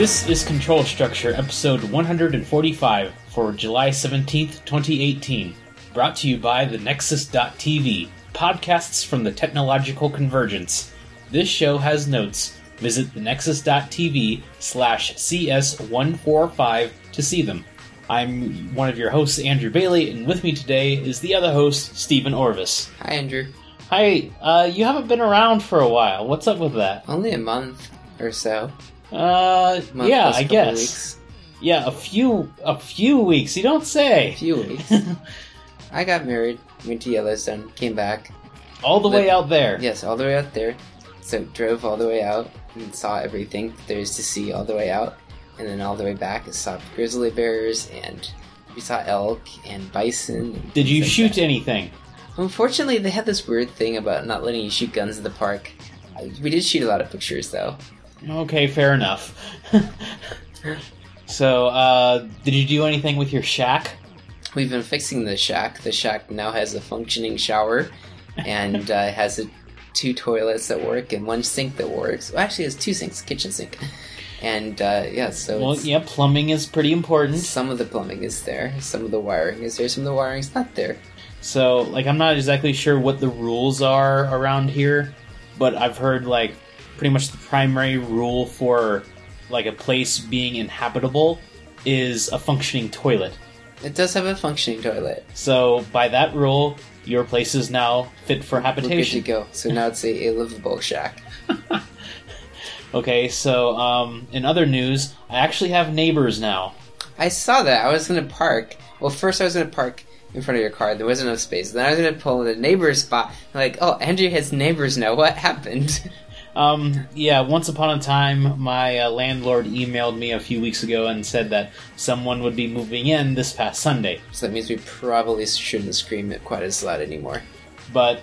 This is Control Structure, episode 145 for July 17th, 2018. Brought to you by the Nexus.tv, podcasts from the technological convergence. This show has notes. Visit the Nexus.tv slash CS145 to see them. I'm one of your hosts, Andrew Bailey, and with me today is the other host, Stephen Orvis. Hi, Andrew. Hi, uh, you haven't been around for a while. What's up with that? Only a month or so. Uh, Month yeah, I guess. Weeks. Yeah, a few, a few weeks. You don't say. A few weeks. I got married, went to Yellowstone, came back. All the way out there. Yes, all the way out there. So drove all the way out and saw everything there is to see all the way out, and then all the way back and saw grizzly bears and we saw elk and bison. and Did you like shoot that. anything? Unfortunately, they had this weird thing about not letting you shoot guns in the park. We did shoot a lot of pictures though. Okay, fair enough. so, uh, did you do anything with your shack? We've been fixing the shack. The shack now has a functioning shower and uh, has a, two toilets that work and one sink that works. Well, actually, it has two sinks, kitchen sink. And uh, yeah, so Well, yeah, plumbing is pretty important. some of the plumbing is there, some of the wiring is there, some of the wiring's not there. So, like, I'm not exactly sure what the rules are around here, but I've heard, like, pretty much the primary rule for, like, a place being inhabitable is a functioning toilet. It does have a functioning toilet. So, by that rule, your place is now fit for We're good to habitation. go. So now it's a, a livable shack. Okay, so, um, in other news, I actually have neighbors now. I saw that. I was going to park. Well, first I was going to park in front of your car. There wasn't enough space. Then I was going to pull in the neighbor's spot. I'm like, oh, Andrew has neighbors now. What happened? Um, yeah, once upon a time, my uh, landlord emailed me a few weeks ago and said that someone would be moving in this past Sunday. So that means we probably shouldn't scream it quite as loud anymore. But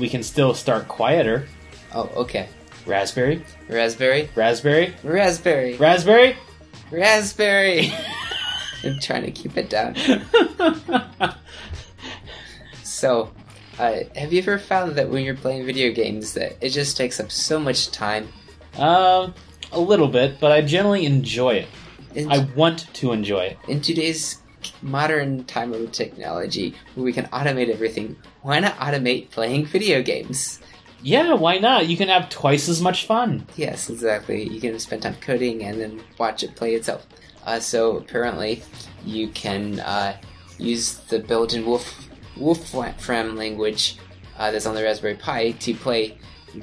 we can still start quieter. Oh, okay. Raspberry? Raspberry? Raspberry? Raspberry! Raspberry? Raspberry! I'm trying to keep it down. So, uh, have you ever found that when you're playing video games that it just takes up so much time? um, a little bit, but I generally enjoy it. In, I want to enjoy it. in today's modern time of technology, where we can automate everything, why not automate playing video games? Yeah, why not? You can have twice as much fun. Yes, exactly. You can spend time coding and then watch it play itself. Uh, so apparently, you can uh, use the built-in Wolf Wolfram language uh, that's on the Raspberry Pi to play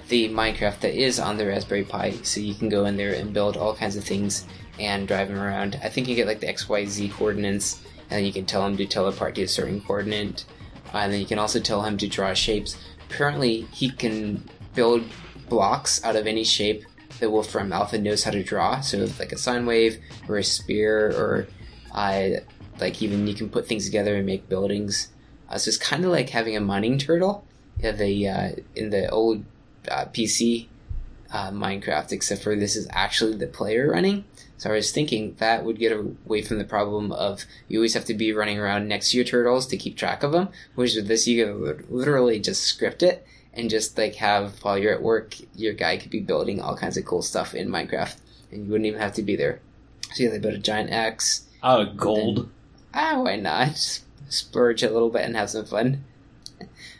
the Minecraft that is on the Raspberry Pi. So you can go in there and build all kinds of things and drive them around. I think you get like the X, Y, Z coordinates, and you can tell him to teleport to a certain coordinate. Uh, and then you can also tell him to draw shapes. Apparently, he can build blocks out of any shape that Wolfram Alpha knows how to draw. So, like a sine wave or a spear, or uh, like even you can put things together and make buildings. Uh, so it's kind of like having a mining turtle. Yeah, the uh, in the old uh, PC uh, Minecraft, except for this is actually the player running. So I was thinking that would get away from the problem of you always have to be running around next to your turtles to keep track of them. Whereas with this, you could literally just script it and just like have while you're at work, your guy could be building all kinds of cool stuff in Minecraft, and you wouldn't even have to be there. So yeah, they built a giant axe. Oh, gold. Ah, why not? Just splurge a little bit and have some fun.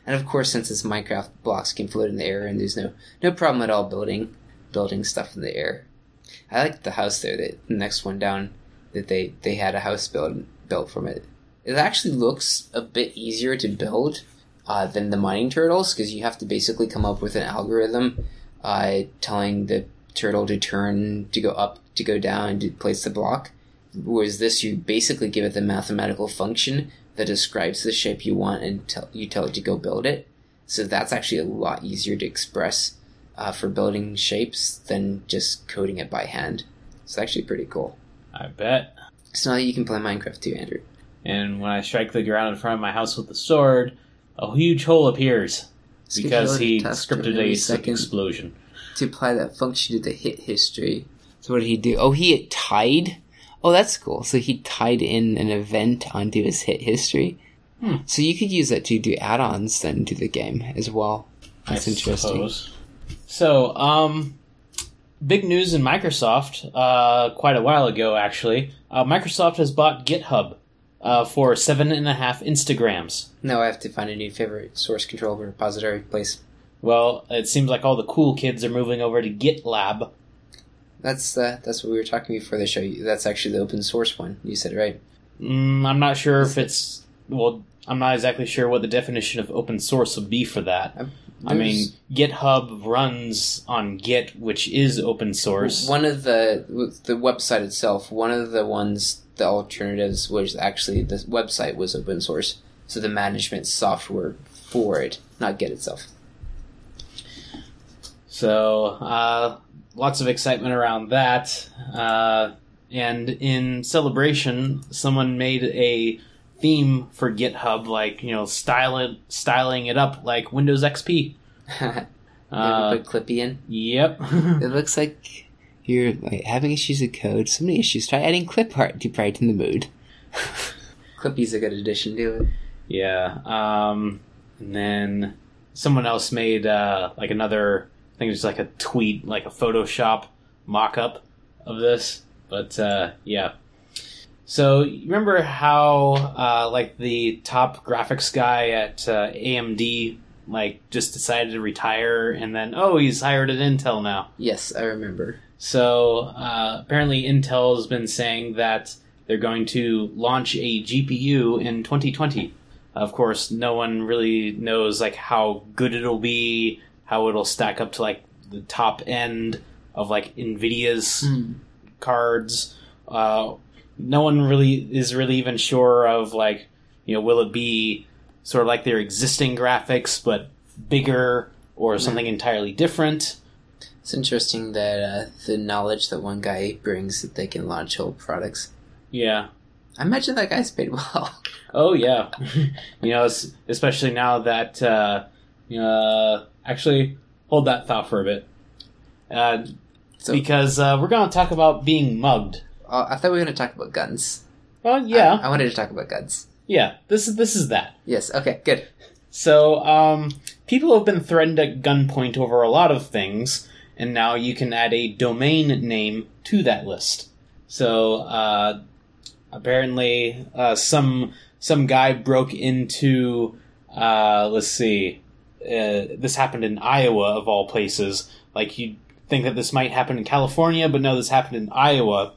And of course, since it's Minecraft, blocks can float in the air, and there's no no problem at all building building stuff in the air. I like the house there. That the next one down, that they they had a house built built from it. It actually looks a bit easier to build uh, than the mining turtles because you have to basically come up with an algorithm uh, telling the turtle to turn, to go up, to go down, to place the block. Whereas this, you basically give it the mathematical function that describes the shape you want and tell, you tell it to go build it. So that's actually a lot easier to express uh, for building shapes than just coding it by hand. It's actually pretty cool. I bet. So now you can play Minecraft too, Andrew. And when I strike the ground in front of my house with the sword, a huge hole appears because he scripted a second explosion. to apply that function to the hit history. So what did he do? Oh, he tied. Oh, that's cool. So he tied in an event onto his hit history. Hmm. So you could use that to do add-ons then to the game as well. That's I interesting. suppose. So, um, big news in Microsoft uh, quite a while ago, actually. Uh, Microsoft has bought GitHub uh, for seven and a half Instagrams. Now I have to find a new favorite source control repository place. Well, it seems like all the cool kids are moving over to GitLab. That's uh, that's what we were talking before the show. That's actually the open source one. You said right. Mm, I'm not sure if it's well. I'm not exactly sure what the definition of open source would be for that. Um, I mean, GitHub runs on Git, which is open source. One of the the website itself, one of the ones, the alternatives was actually the website was open source, so the management software for it, not Git itself. So, uh, lots of excitement around that. Uh, and in celebration, someone made a theme for GitHub, like you know, style it, styling it up like Windows XP. Uh, put Clippy in. yep. It looks like you're like, having issues with code. So many issues. Try adding clip art to brighten the mood. Clippy's a good addition to it. Yeah. Um, and then someone else made uh, like another. I think it's like a tweet, like a Photoshop mock-up of this. But uh, yeah. So you remember how uh, like the top graphics guy at uh, AMD like just decided to retire, and then oh he's hired at Intel now. Yes, I remember. So uh, apparently, Intel has been saying that they're going to launch a GPU in 2020. Of course, no one really knows like how good it'll be, how it'll stack up to like the top end of like Nvidia's cards. Uh, no one really is really even sure of like you know will it be sort of like their existing graphics but bigger or something entirely different. It's interesting that uh, the knowledge that one guy brings that they can launch whole products. Yeah. I imagine that guy's paid well. Oh yeah, you know, especially now that uh, uh, actually hold that thought for a bit, uh, So because uh, we're going to talk about being mugged. uh, I thought we were going to talk about guns. Well, yeah, I, I wanted to talk about guns. yeah. This is this is that. Yes. Okay. Good. So, um, people have been threatened at gunpoint over a lot of things, and now you can add a domain name to that list. So, uh, apparently, uh, some some guy broke into, uh, let's see, uh, this happened in Iowa of all places. Like you'd think that this might happen in California, but no, this happened in Iowa.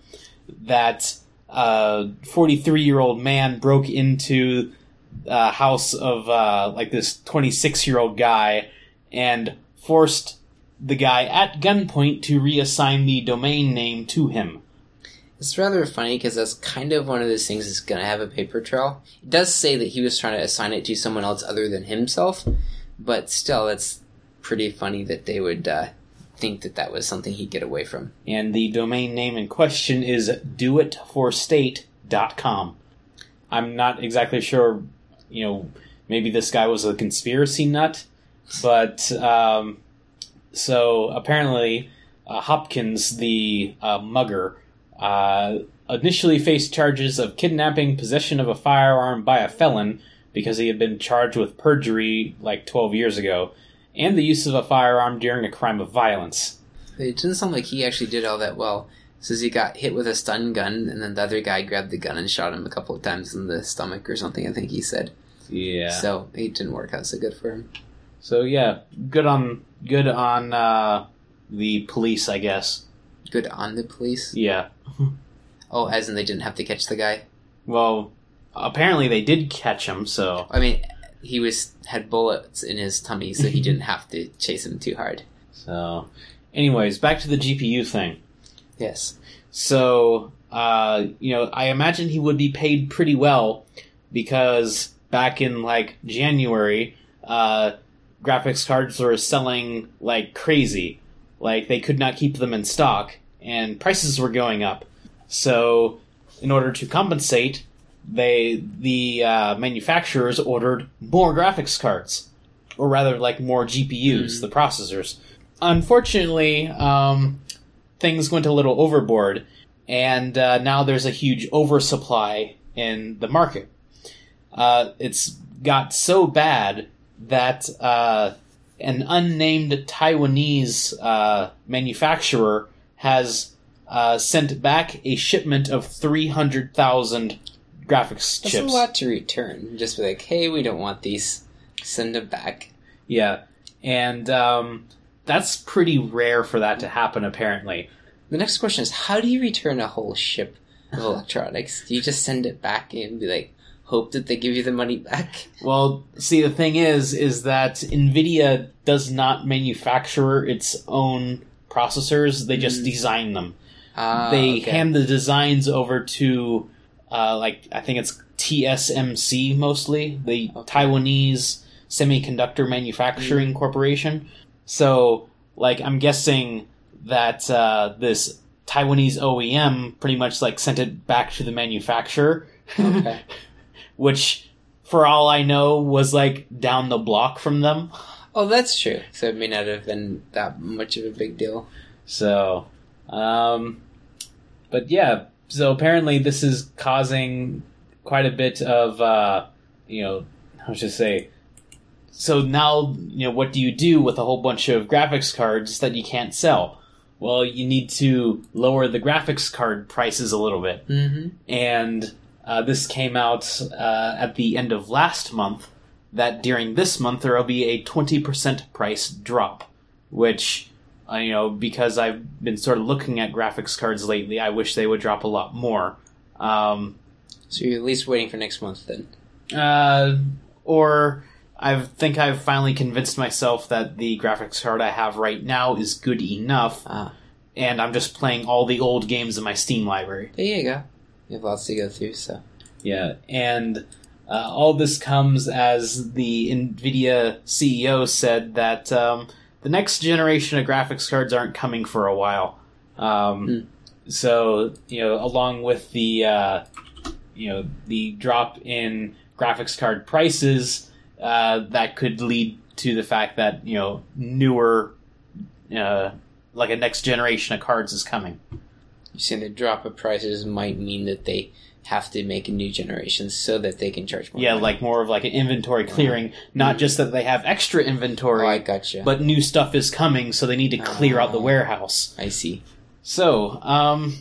That uh, 43 year old man broke into uh, house of uh, like this 26 year old guy and forced the guy at gunpoint to reassign the domain name to him. It's rather funny because that's kind of one of those things that's going to have a paper trail. It does say that he was trying to assign it to someone else other than himself, but still, it's pretty funny that they would uh, think that that was something he'd get away from. And the domain name in question is doitforstate.com. I'm not exactly sure, you know, maybe this guy was a conspiracy nut, but um, so apparently uh, Hopkins, the uh, mugger, uh, initially faced charges of kidnapping, possession of a firearm by a felon because he had been charged with perjury like 12 years ago, and the use of a firearm during a crime of violence. It doesn't sound like he actually did all that well. Says he got hit with a stun gun, and then the other guy grabbed the gun and shot him a couple of times in the stomach or something. I think he said. Yeah. So it didn't work out so good for him. So yeah, good on good on uh, the police, I guess. Good on the police. Yeah. Oh, as in they didn't have to catch the guy. Well, apparently they did catch him. So I mean, he was had bullets in his tummy, so he didn't have to chase him too hard. so, anyways, back to the GPU thing. Yes. So, uh, you know, I imagine he would be paid pretty well because back in like January, uh, graphics cards were selling like crazy. Like they could not keep them in stock and prices were going up. So, in order to compensate, they the uh, manufacturers ordered more graphics cards, or rather, like more GPUs, the processors. Unfortunately, um, things went a little overboard, and uh, now there's a huge oversupply in the market. Uh, it's got so bad that uh, an unnamed Taiwanese uh, manufacturer has uh, sent back a shipment of 300,000 graphics That's chips. a lot to return. Just be like, hey, we don't want these. Send them back. Yeah. And um, that's pretty rare for that to happen, apparently. The next question is, how do you return a whole ship of electronics? Do you just send it back and be like, hope that they give you the money back? Well, see, the thing is, is that NVIDIA does not manufacture its own processors, they just Mm. design them. Ah, they okay. hand the designs over to, uh, like, I think it's TSMC mostly, the Okay. Taiwanese Semiconductor Manufacturing Corporation. So, like, I'm guessing that uh, this Taiwanese OEM pretty much like sent it back to the manufacturer, Okay. which, for all I know, was like down the block from them. Oh, that's true. So it may not have been that much of a big deal. So, um, but yeah, so apparently this is causing quite a bit of, uh, you know, how should I say? So now, you know, what do you do with a whole bunch of graphics cards that you can't sell? Well, you need to lower the graphics card prices a little bit. Mm-hmm. And uh, this came out uh, at the end of last month. That during this month there will be a twenty percent price drop, which uh, you know because I've been sort of looking at graphics cards lately, I wish they would drop a lot more. Um, So you're at least waiting for next month then. uh, or I think I've finally convinced myself that the graphics card I have right now is good enough, Ah, and I'm just playing all the old games in my Steam library. there you go. You have lots to go through, so. Yeah, and uh, all this comes as the NVIDIA CEO said that um, the next generation of graphics cards aren't coming for a while. Um, So, you know, along with the, uh, you know, the drop in graphics card prices, uh, that could lead to the fact that, you know, newer, uh, like a next generation of cards is coming. You're saying the drop of prices might mean that they have to make new generations so that they can charge more. Yeah, money. like more of like an inventory clearing, not just that they have extra Oh, inventory, I gotcha. but new stuff is coming, so they need to clear out the Ah. warehouse. I see. So, um,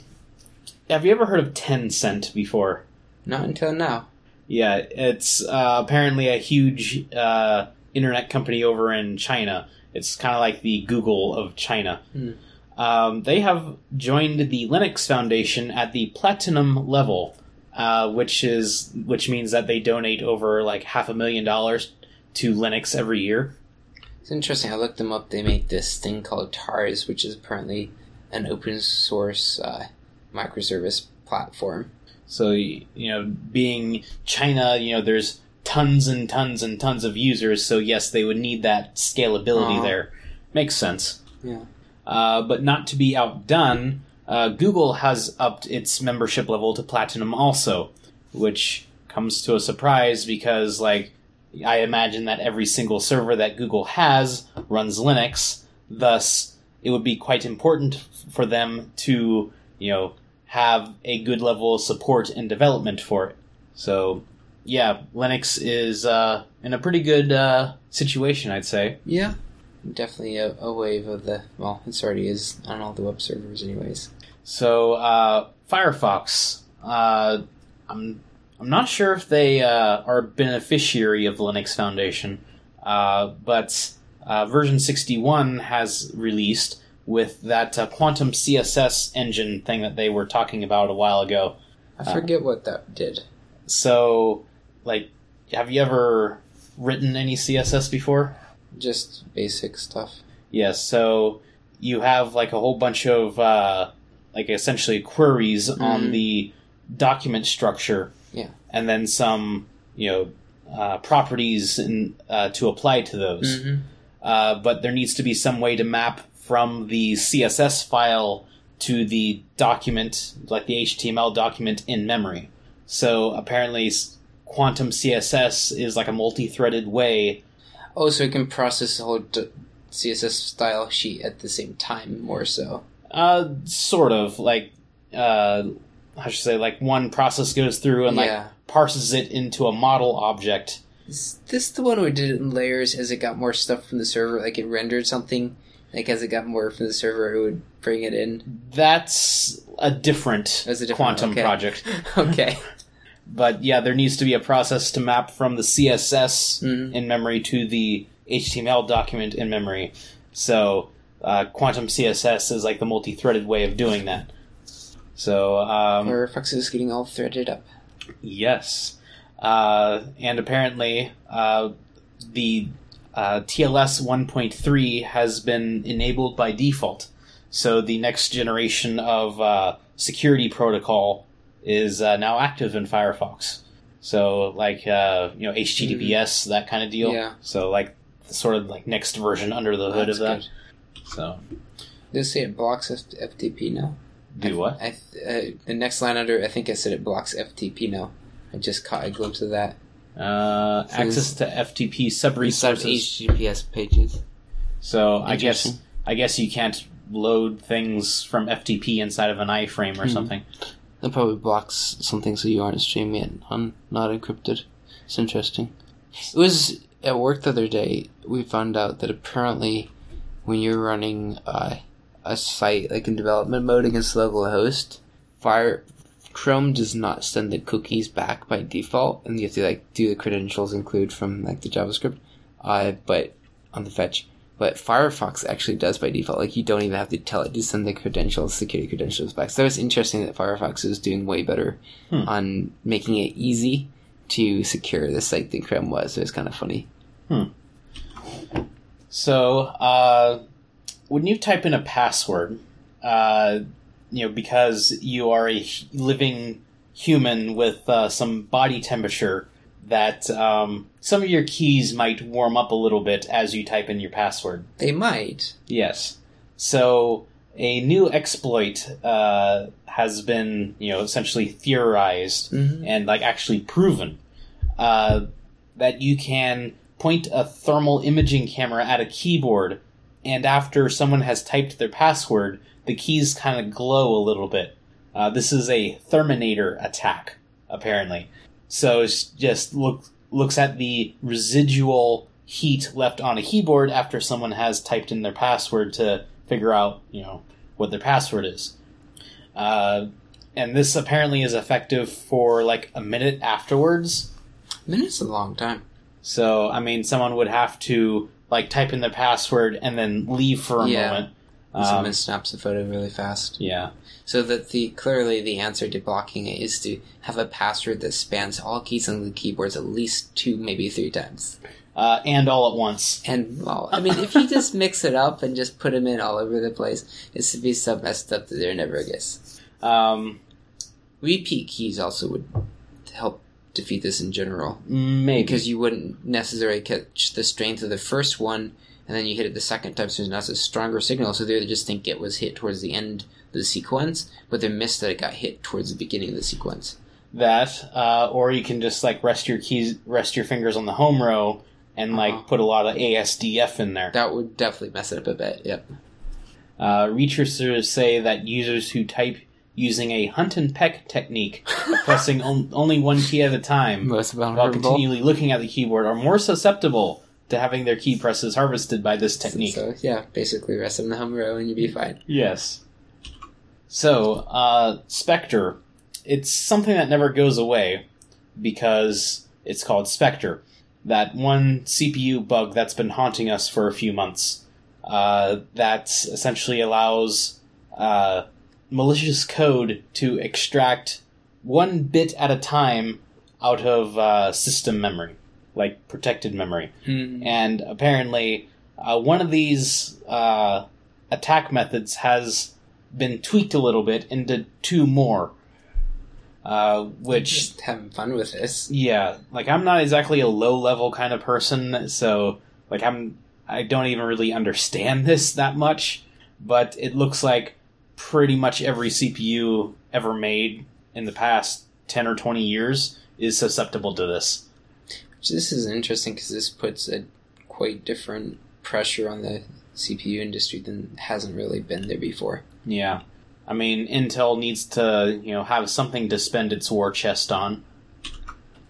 have you ever heard of Tencent before? Not until now. Yeah, it's uh, apparently a huge uh, internet company over in China. It's kind of like the Google of China. Hmm. Um, they have joined the Linux Foundation at the platinum level, uh, which is which means that they donate over like half a million dollars to Linux every year. It's interesting. I looked them up. They make this thing called TARS, which is apparently an open source uh, microservice platform. So you know, being China, you know, there's tons and tons and tons of users. So yes, they would need that scalability Uh-huh. there. Makes sense. Yeah. Uh, but not to be outdone, uh, Google has upped its membership level to platinum also, which comes to a surprise because, like, I imagine that every single server that Google has runs Linux. Thus, it would be quite important for them to, you know, have a good level of support and development for it. So, yeah, Linux is uh, in a pretty good uh, situation, I'd say. Yeah. Definitely a, a wave of the. Well, it already is on all the web servers, anyways. So uh, Firefox, uh, I'm I'm not sure if they uh, are a beneficiary of Linux Foundation, uh, but uh, version 61 has released with that uh, Quantum CSS engine thing that they were talking about a while ago. I forget what that did. So, like, have you ever written any CSS before? Just basic stuff. Yes, so you have like a whole bunch of uh, like essentially queries on Mhm. the document structure, Yeah. and then some you know uh, properties in, uh, to apply to those. Mm-hmm. Uh, but there needs to be some way to map from the CSS file to the document, like the HTML document in memory. So apparently, Quantum CSS is like a multi-threaded way Oh, so it can process the whole d- CSS style sheet at the same time, more so. Uh, sort of like, uh, how should say, like one process goes through and like parses it into a model object. Is this the one we did it in layers as it got more stuff from the server? Like it rendered something Like as it got more from the server, it would bring it in. That's a different, That's a different- quantum okay. project. Okay. But yeah, there needs to be a process to map from the CSS Mhm. in memory to the HTML document in memory. So uh, quantum CSS is like the multi-threaded way of doing that. So um, Firefox is getting all threaded up. Yes. Uh, and apparently, uh, the uh, TLS 1.3 has been enabled by default. So the next generation of uh, security protocol is uh, now active in Firefox. So, like, uh, you know, HTTPS, that kind of deal. Yeah. So, like, sort of like next version under the hood That's of that. good. So, They say it blocks F- FTP now. do what? I th- uh, the next line under, I think I said it blocks FTP now. I just caught a glimpse of that. Uh, So access to FTP sub resources. HTTPS pages. So I guess I guess you can't load things from FTP inside of an iframe or Hmm. something. That probably blocks something so you aren't streaming it on not encrypted. It's interesting. It was at work the other day. We found out that apparently, when you're running uh, a site like in development mode against localhost, Fire Chrome does not send the cookies back by default, and you have to like do the credentials include from like the JavaScript. Uh, but on the fetch, but Firefox actually does by default. Like you don't even have to tell it to send the credentials, security credentials back. So it's interesting that Firefox is doing way better Hmm. on making it easy to secure the site than Chrome was. So it's kind of funny. So uh, when you type in a password, uh, you know because you are a living human with uh, some body temperature, that um, some of your keys might warm up a little bit as you type in your password. They might. Yes. So a new exploit uh, has been, you know, essentially theorized Mhm. and like actually proven uh, that you can point a thermal imaging camera at a keyboard, and after someone has typed their password, the keys kind of glow a little bit. Uh, this is a Thermanator attack, apparently. So it's just look looks at the residual heat left on a keyboard after someone has typed in their password to figure out, you know, what their password is. Uh, and this apparently is effective for like a minute afterwards. It's a long time. So, I mean, someone would have to like type in their password and then leave for a Yeah. moment. Someone Um, snaps the photo really fast. yeah. So that the clearly the answer to blocking it is to have a password that spans all keys on the keyboards at least two, maybe three times. Uh, and all at once. And well, I mean, if you just mix it up and just put them in all over the place, it's to be so messed up that they're never a guess. Um, Repeat keys also would help defeat this in general maybe. because you wouldn't necessarily catch the strength of the first one, and then you hit it the second time, so that's a stronger signal. So they just think it was hit towards the end of the sequence, but they missed that it got hit towards the beginning of the sequence. that, uh, or you can just like rest your keys, rest your fingers on the home row, and like Uh-huh. put a lot of ASDF in there. That would definitely mess it up a bit. Yep. Uh, researchers say that users who type using a hunt and peck technique, pressing on- only one key at a time, while vulnerable. continually looking at the keyboard, are more susceptible to having their key presses harvested by this technique. So yeah, basically rest in the home row and you'd be fine. Yes. So, uh, Spectre, it's something that never goes away because it's called Spectre. That one CPU bug that's been haunting us for a few months. Uh, that essentially allows uh, malicious code to extract one bit at a time out of uh, system memory, like protected memory. And apparently uh, one of these uh, attack methods has been tweaked a little bit into two more uh, which Just having fun with this. yeah like i'm not exactly a low level kind of person so like i'm i don't even really understand this that much but it looks like pretty much every cpu ever made in the past 10 or 20 years is susceptible to this This is interesting because this puts a quite different pressure on the CPU industry than hasn't really been there before. Yeah. I mean, Intel needs to, you know, have something to spend its war chest on.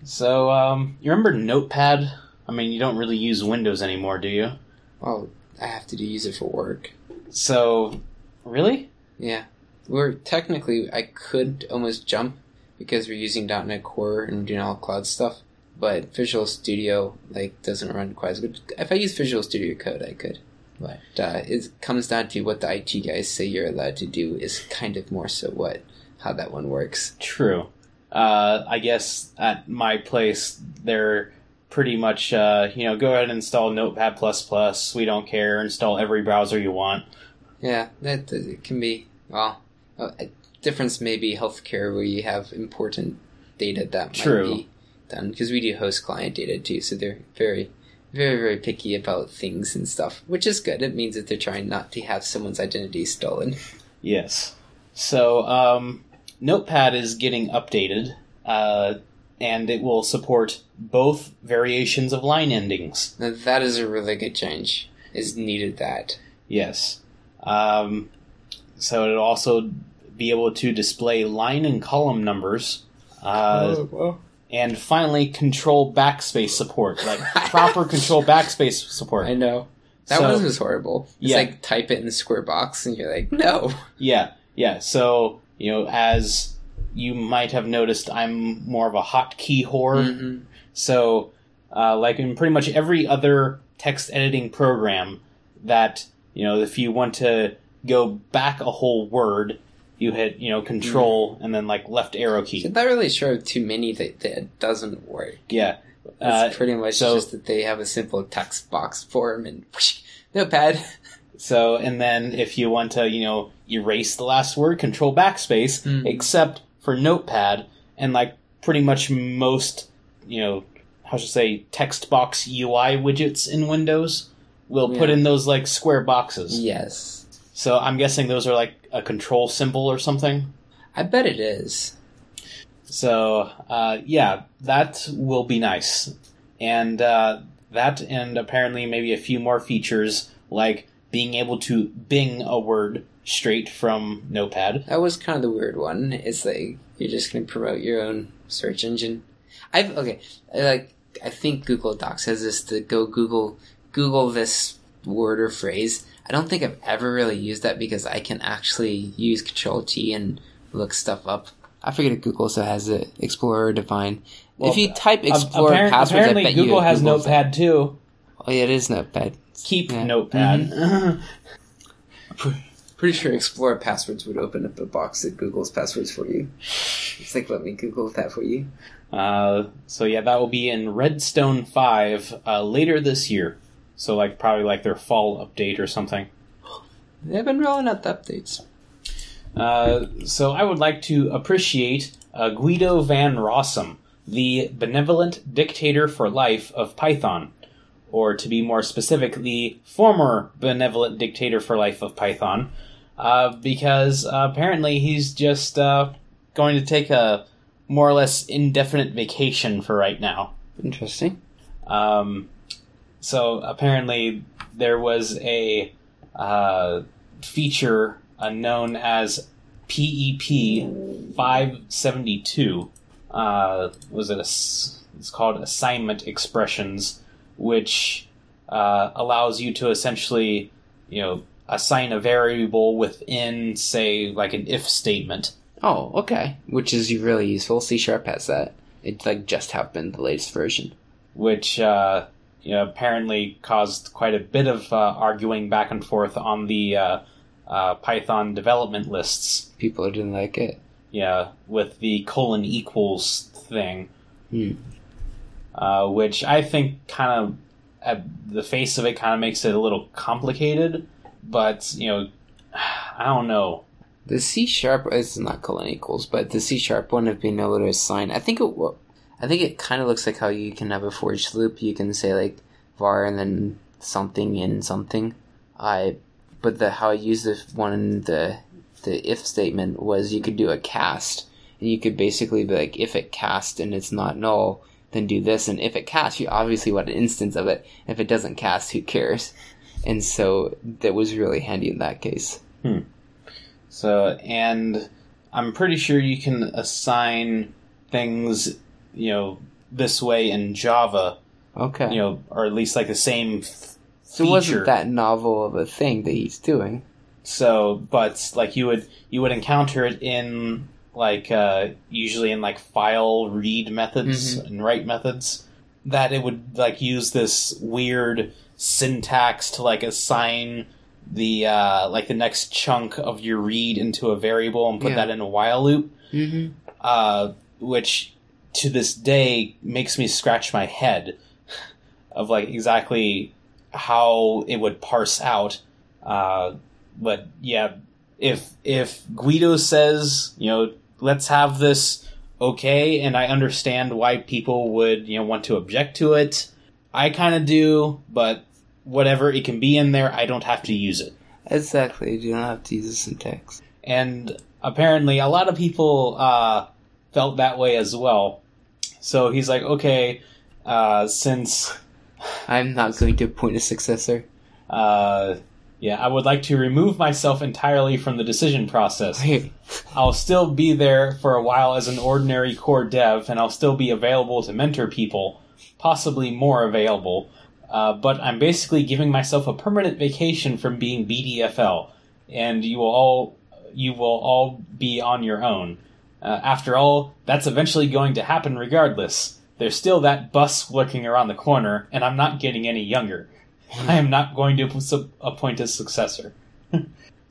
So, um, you remember Notepad? I mean, you don't really use Windows anymore, do you? Well, I have to use it for work. So, really? Yeah, we're technically I could almost jump because we're using .NET Core and doing all cloud stuff, but Visual Studio like doesn't run quite as good. If I use Visual Studio Code, I could. But uh, it comes down to what the IT guys say you're allowed to do is kind of more so what how that one works. True. Uh, I guess at my place, they're pretty much, uh, you know, go ahead and install Notepad++. plus We don't care. Install every browser you want. Yeah, that it can be well. uh, A difference maybe healthcare where you have important data that might True. be done because we do host client data too, so they're very, very, very picky about things and stuff, which is good. It means that they're trying not to have someone's identity stolen. Yes. So, um, Notepad is getting updated, uh, and it will support both variations of line endings. Now, that is a really good change. Is needed that. Yes. Um, so it'll also be able to display line and column numbers. Uh, well. And finally, control backspace support, like proper control backspace support. I know. That So- one was horrible. It's Yeah. like type it in the square box, and you're like, no. Yeah, yeah. So you know, as you might have noticed, I'm more of a hotkey whore. Mhm. So, uh, like in pretty much every other text editing program, that you know, if you want to go back a whole word, you hit you know Control and then like left arrow So key. that really showed too many that, that doesn't work. Yeah. It's Uh, pretty much so- just that they have a simple text box form and whoosh, notepad. So, and then if you want to, you know, erase the last word, control backspace, Hmm. except for Notepad and like pretty much most, you know, how should I say, text box UI widgets in Windows will put in those like square boxes. Yes. So I'm guessing those are like a control symbol or something. I bet it is. So, uh, yeah, that will be nice. And uh, that, and apparently maybe a few more features like being able to Bing a word straight from Notepad. That was kind of the weird one. It's like you're just going to promote your own search engine. I've okay, like I think Google Docs has this to go Google Google this word or phrase. I don't think I've ever really used that because I can actually use Control T and look stuff up. I forget if Google also has the Explorer define. Well, if you type Explorer Appar- passwords, apparently, I bet Google you has Google's- Notepad too. Oh yeah, it is Notepad. Keep Yeah. Notepad. Pretty sure Explorer passwords would open up a box that Google's passwords for you. It's like let me Google that for you. uh, so yeah, that will be in Redstone Five uh, later this year. So like probably like their fall update or something. They've been rolling out the updates. Uh, so I would like to appreciate uh, Guido van Rossum, the benevolent dictator for life of Python, or to be more specific, the former benevolent dictator for life of Python, uh, because uh, apparently he's just uh, going to take a more or less indefinite vacation for right now. Interesting. Um, so apparently there was a uh, feature uh, known as PEP 572. Uh, was it a? It's called assignment expressions, which uh, allows you to essentially, you know, assign a variable within, say, like an if statement. Oh, okay. Which is really useful. C Sharp has that. It like just happened the latest version. which uh, you know, apparently caused quite a bit of uh, arguing back and forth on the uh, uh, Python development lists. People didn't like it. Yeah, with the colon equals thing, Hmm. uh, which I think kind of, at the face of it, kind of makes it a little complicated. But you know, I don't know. The C sharp is not colon equals, but the C sharp one of being able to assign. I think it. I think it kind of looks like how you can have a for loop. You can say like var and then something in something. I, but the how I used the one in the the if statement was you could do a cast, and you could basically be like if it cast and it's not null, then do this, and if it casts, you obviously want an instance of it. If it doesn't cast, who cares? And so that was really handy in that case. Hmm. So, and I'm pretty sure you can assign things, you know, this way in Java Okay. you know, or at least like the same th- So it wasn't that novel of a thing that he's doing. So, but like you would you would encounter it in like uh, usually in like file read methods and write methods that it would like use this weird syntax to like assign the uh, like the next chunk of your read into a variable and put Yeah. that in a while loop, Mm-hmm. uh, which to this day makes me scratch my head of like exactly how it would parse out. Uh, but yeah, if if Guido says you know let's have this okay, and I understand why people would you know want to object to it, I kind of do, but whatever it can be in there, I don't have to use it. Exactly. You don't have to use the syntax. and apparently a lot of people uh, felt that way as well. So he's like, okay, uh, since I'm not going to appoint a successor. uh, yeah, I would like to remove myself entirely from the decision process. I'll still be there for a while as an ordinary core dev, and I'll still be available to mentor people, possibly more available. Uh, but I'm basically giving myself a permanent vacation from being BDFL, and you will all you will all be on your own. Uh, after all, that's eventually going to happen regardless. There's still that bus lurking around the corner, and I'm not getting any younger. I am not going to appoint a successor.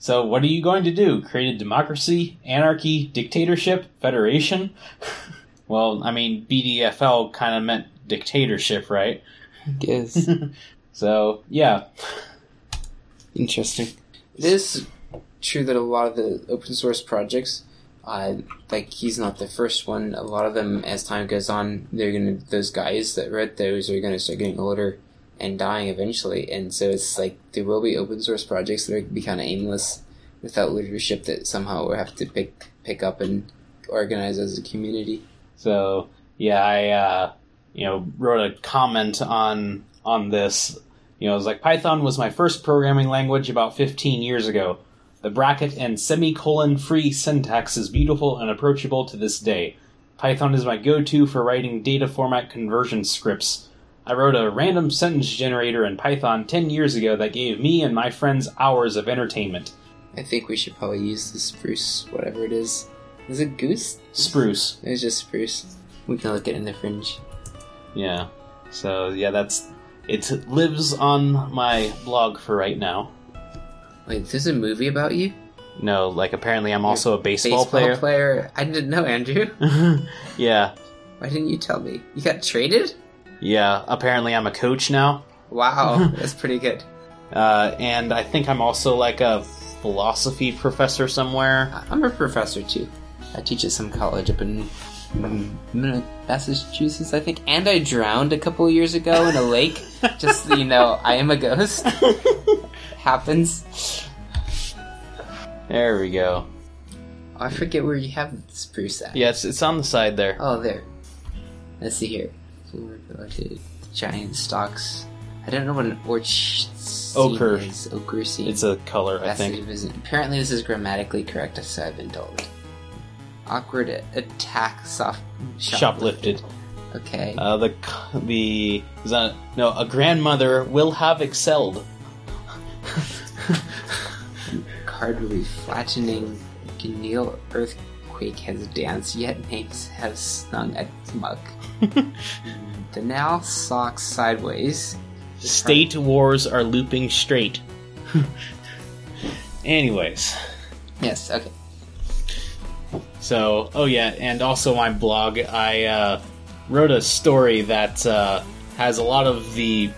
So, what are you going to do? Create a democracy, anarchy, dictatorship, federation? well, I mean, BDFL kind of meant dictatorship, right? Yes. So, yeah. Interesting. It is true that a lot of the open source projects, uh, like he's not the first one. A lot of them, as time goes on, they're gonna those guys that wrote those are gonna start getting older and dying eventually. And so it's like there will be open source projects that are be kind of aimless without leadership that somehow we have to pick pick up and organize as a community. So, yeah, I, uh, you know, wrote a comment on on this. You know, it was like Python was my first programming language about 15 years ago. The bracket and semicolon free syntax is beautiful and approachable to this day. Python is my go-to for writing data format conversion scripts. I wrote a random sentence generator in Python 10 years ago that gave me and my friends hours of entertainment. I think we should probably use the spruce, whatever it is. Is it goose? Spruce. It's just spruce. We can look it in the fringe. Yeah. So, yeah, that's it lives on my blog for right now. Wait, there's a movie about you? No, like apparently I'm also a baseball, player. player. I didn't know, Andrew. yeah, Why didn't you tell me? You got traded? yeah. Apparently I'm a coach now, Wow, that's pretty good. uh, and I think I'm also like a philosophy professor somewhere. I'm a professor too. I teach at some college up in Massachusetts, I think. And I drowned a couple years ago in a lake. Just so you know, I am a ghost. Happens. There we go. Oh, I forget where you have the spruce at. Yeah, it's, it's on the side there. Oh, there. Let's see here. Giant stalks. I don't know what an orch Ochre. is. Ochre seed. It's a color, I think. Apparently, this is grammatically correct, as I've been told. Awkward attack, soft Shoplifted. Okay. Uh, the c- the is that no a grandmother will have excelled. Cardinally flattening Gneal earthquake has danced, yet names have stung at muck. the now socks sideways. State wars are looping straight. Anyways. Yes. Okay. So, oh yeah, and also my blog, I uh, wrote a story that uh, has a lot of the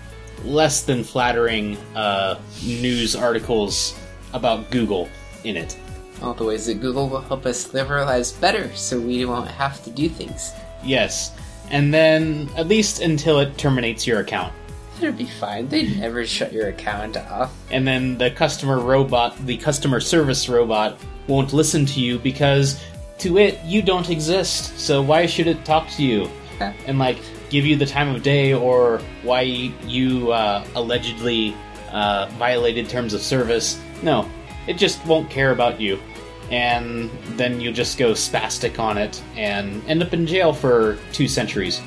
less than flattering uh, news articles about Google in it. All the ways that Google will help us live our lives better, so we won't have to do things. Yes, and then at least until it terminates your account. It'll be fine. They never shut your account off. And then the customer robot, the customer service robot, won't listen to you because to it, you don't exist. So why should it talk to you? and like give you the time of day or why you uh, allegedly uh, violated terms of service. No, it just won't care about you, and then you'll just go spastic on it and end up in jail for two centuries.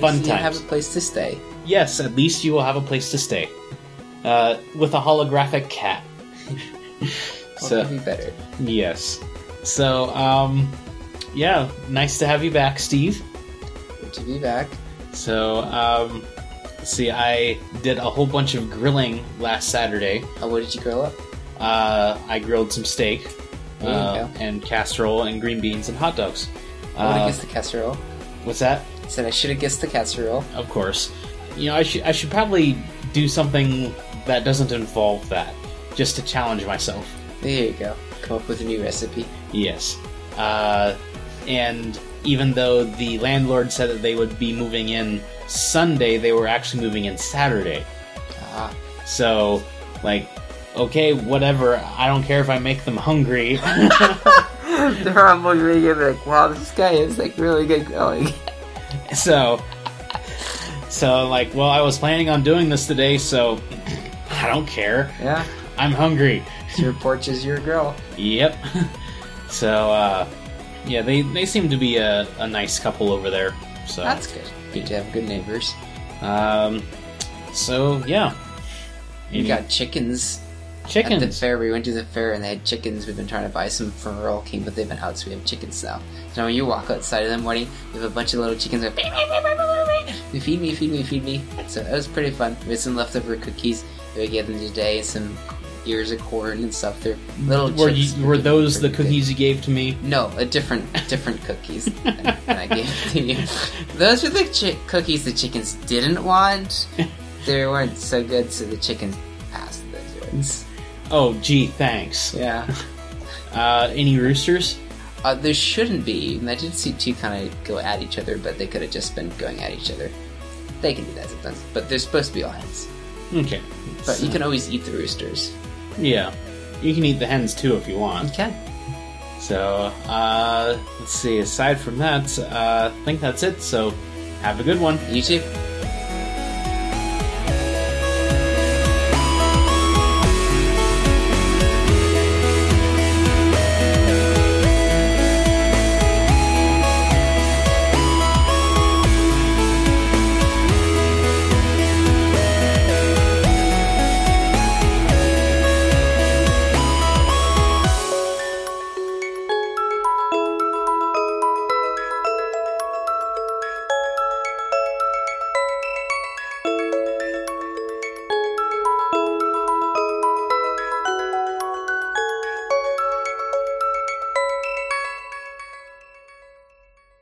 Fun you have a place to stay. Yes, at least you will have a place to stay. uh, with a holographic cat. So be better? yes, so um, yeah, nice to have you back, Steve. To be back. So um, see, I did a whole bunch of grilling last Saturday. Oh, what did you grill up? Uh, I grilled some steak uh, and casserole and green beans and hot dogs. I would have Uh, guessed the casserole. what's that? I said I should have guessed the casserole. Of course. You know, I should I should probably do something that doesn't involve that, just to challenge myself. There you go. Come up with a new recipe. Yes. Uh, and even though the landlord said that they would be moving in Sunday, they were actually moving in Saturday. Ah, So, like, okay, whatever. I don't care if I make them hungry. they're on you're like, wow, this guy is like really good grilling. so, so like, well, I was planning on doing this today, so I don't care. yeah, I'm hungry. your porch is your grill. Yep. So, uh, yeah, they, they seem to be a, a nice couple over there. So, That's good. Good to have good neighbors. um, so yeah. We got chickens Chickens. at the fair. We went to the fair and they had chickens. We've been trying to buy some from Rural King, but they've been out, so we have chickens now. So now when you walk outside in the morning, we have a bunch of little chickens that you feed me, feed me, feed me. So that was pretty fun. We had some leftover cookies that we gave them today, some ears of corn and stuff. They're little. Were you, were those the pretty good. cookies you gave to me? No, a different different cookies than I gave to you. Those were the chi- cookies the chickens didn't want. They weren't so good, so the chickens passed those ones. Oh, gee, thanks. Yeah. Uh, any roosters? Uh, there shouldn't be. And I did see two kind of go at each other, but they could have just been going at each other. They can do that sometimes, but they're supposed to be all hens. Okay. But you can always eat the roosters. Yeah. You can eat the hens too if you want. Okay. So, uh, let's see. Aside from that, uh, I think that's it. So, have a good one. You too.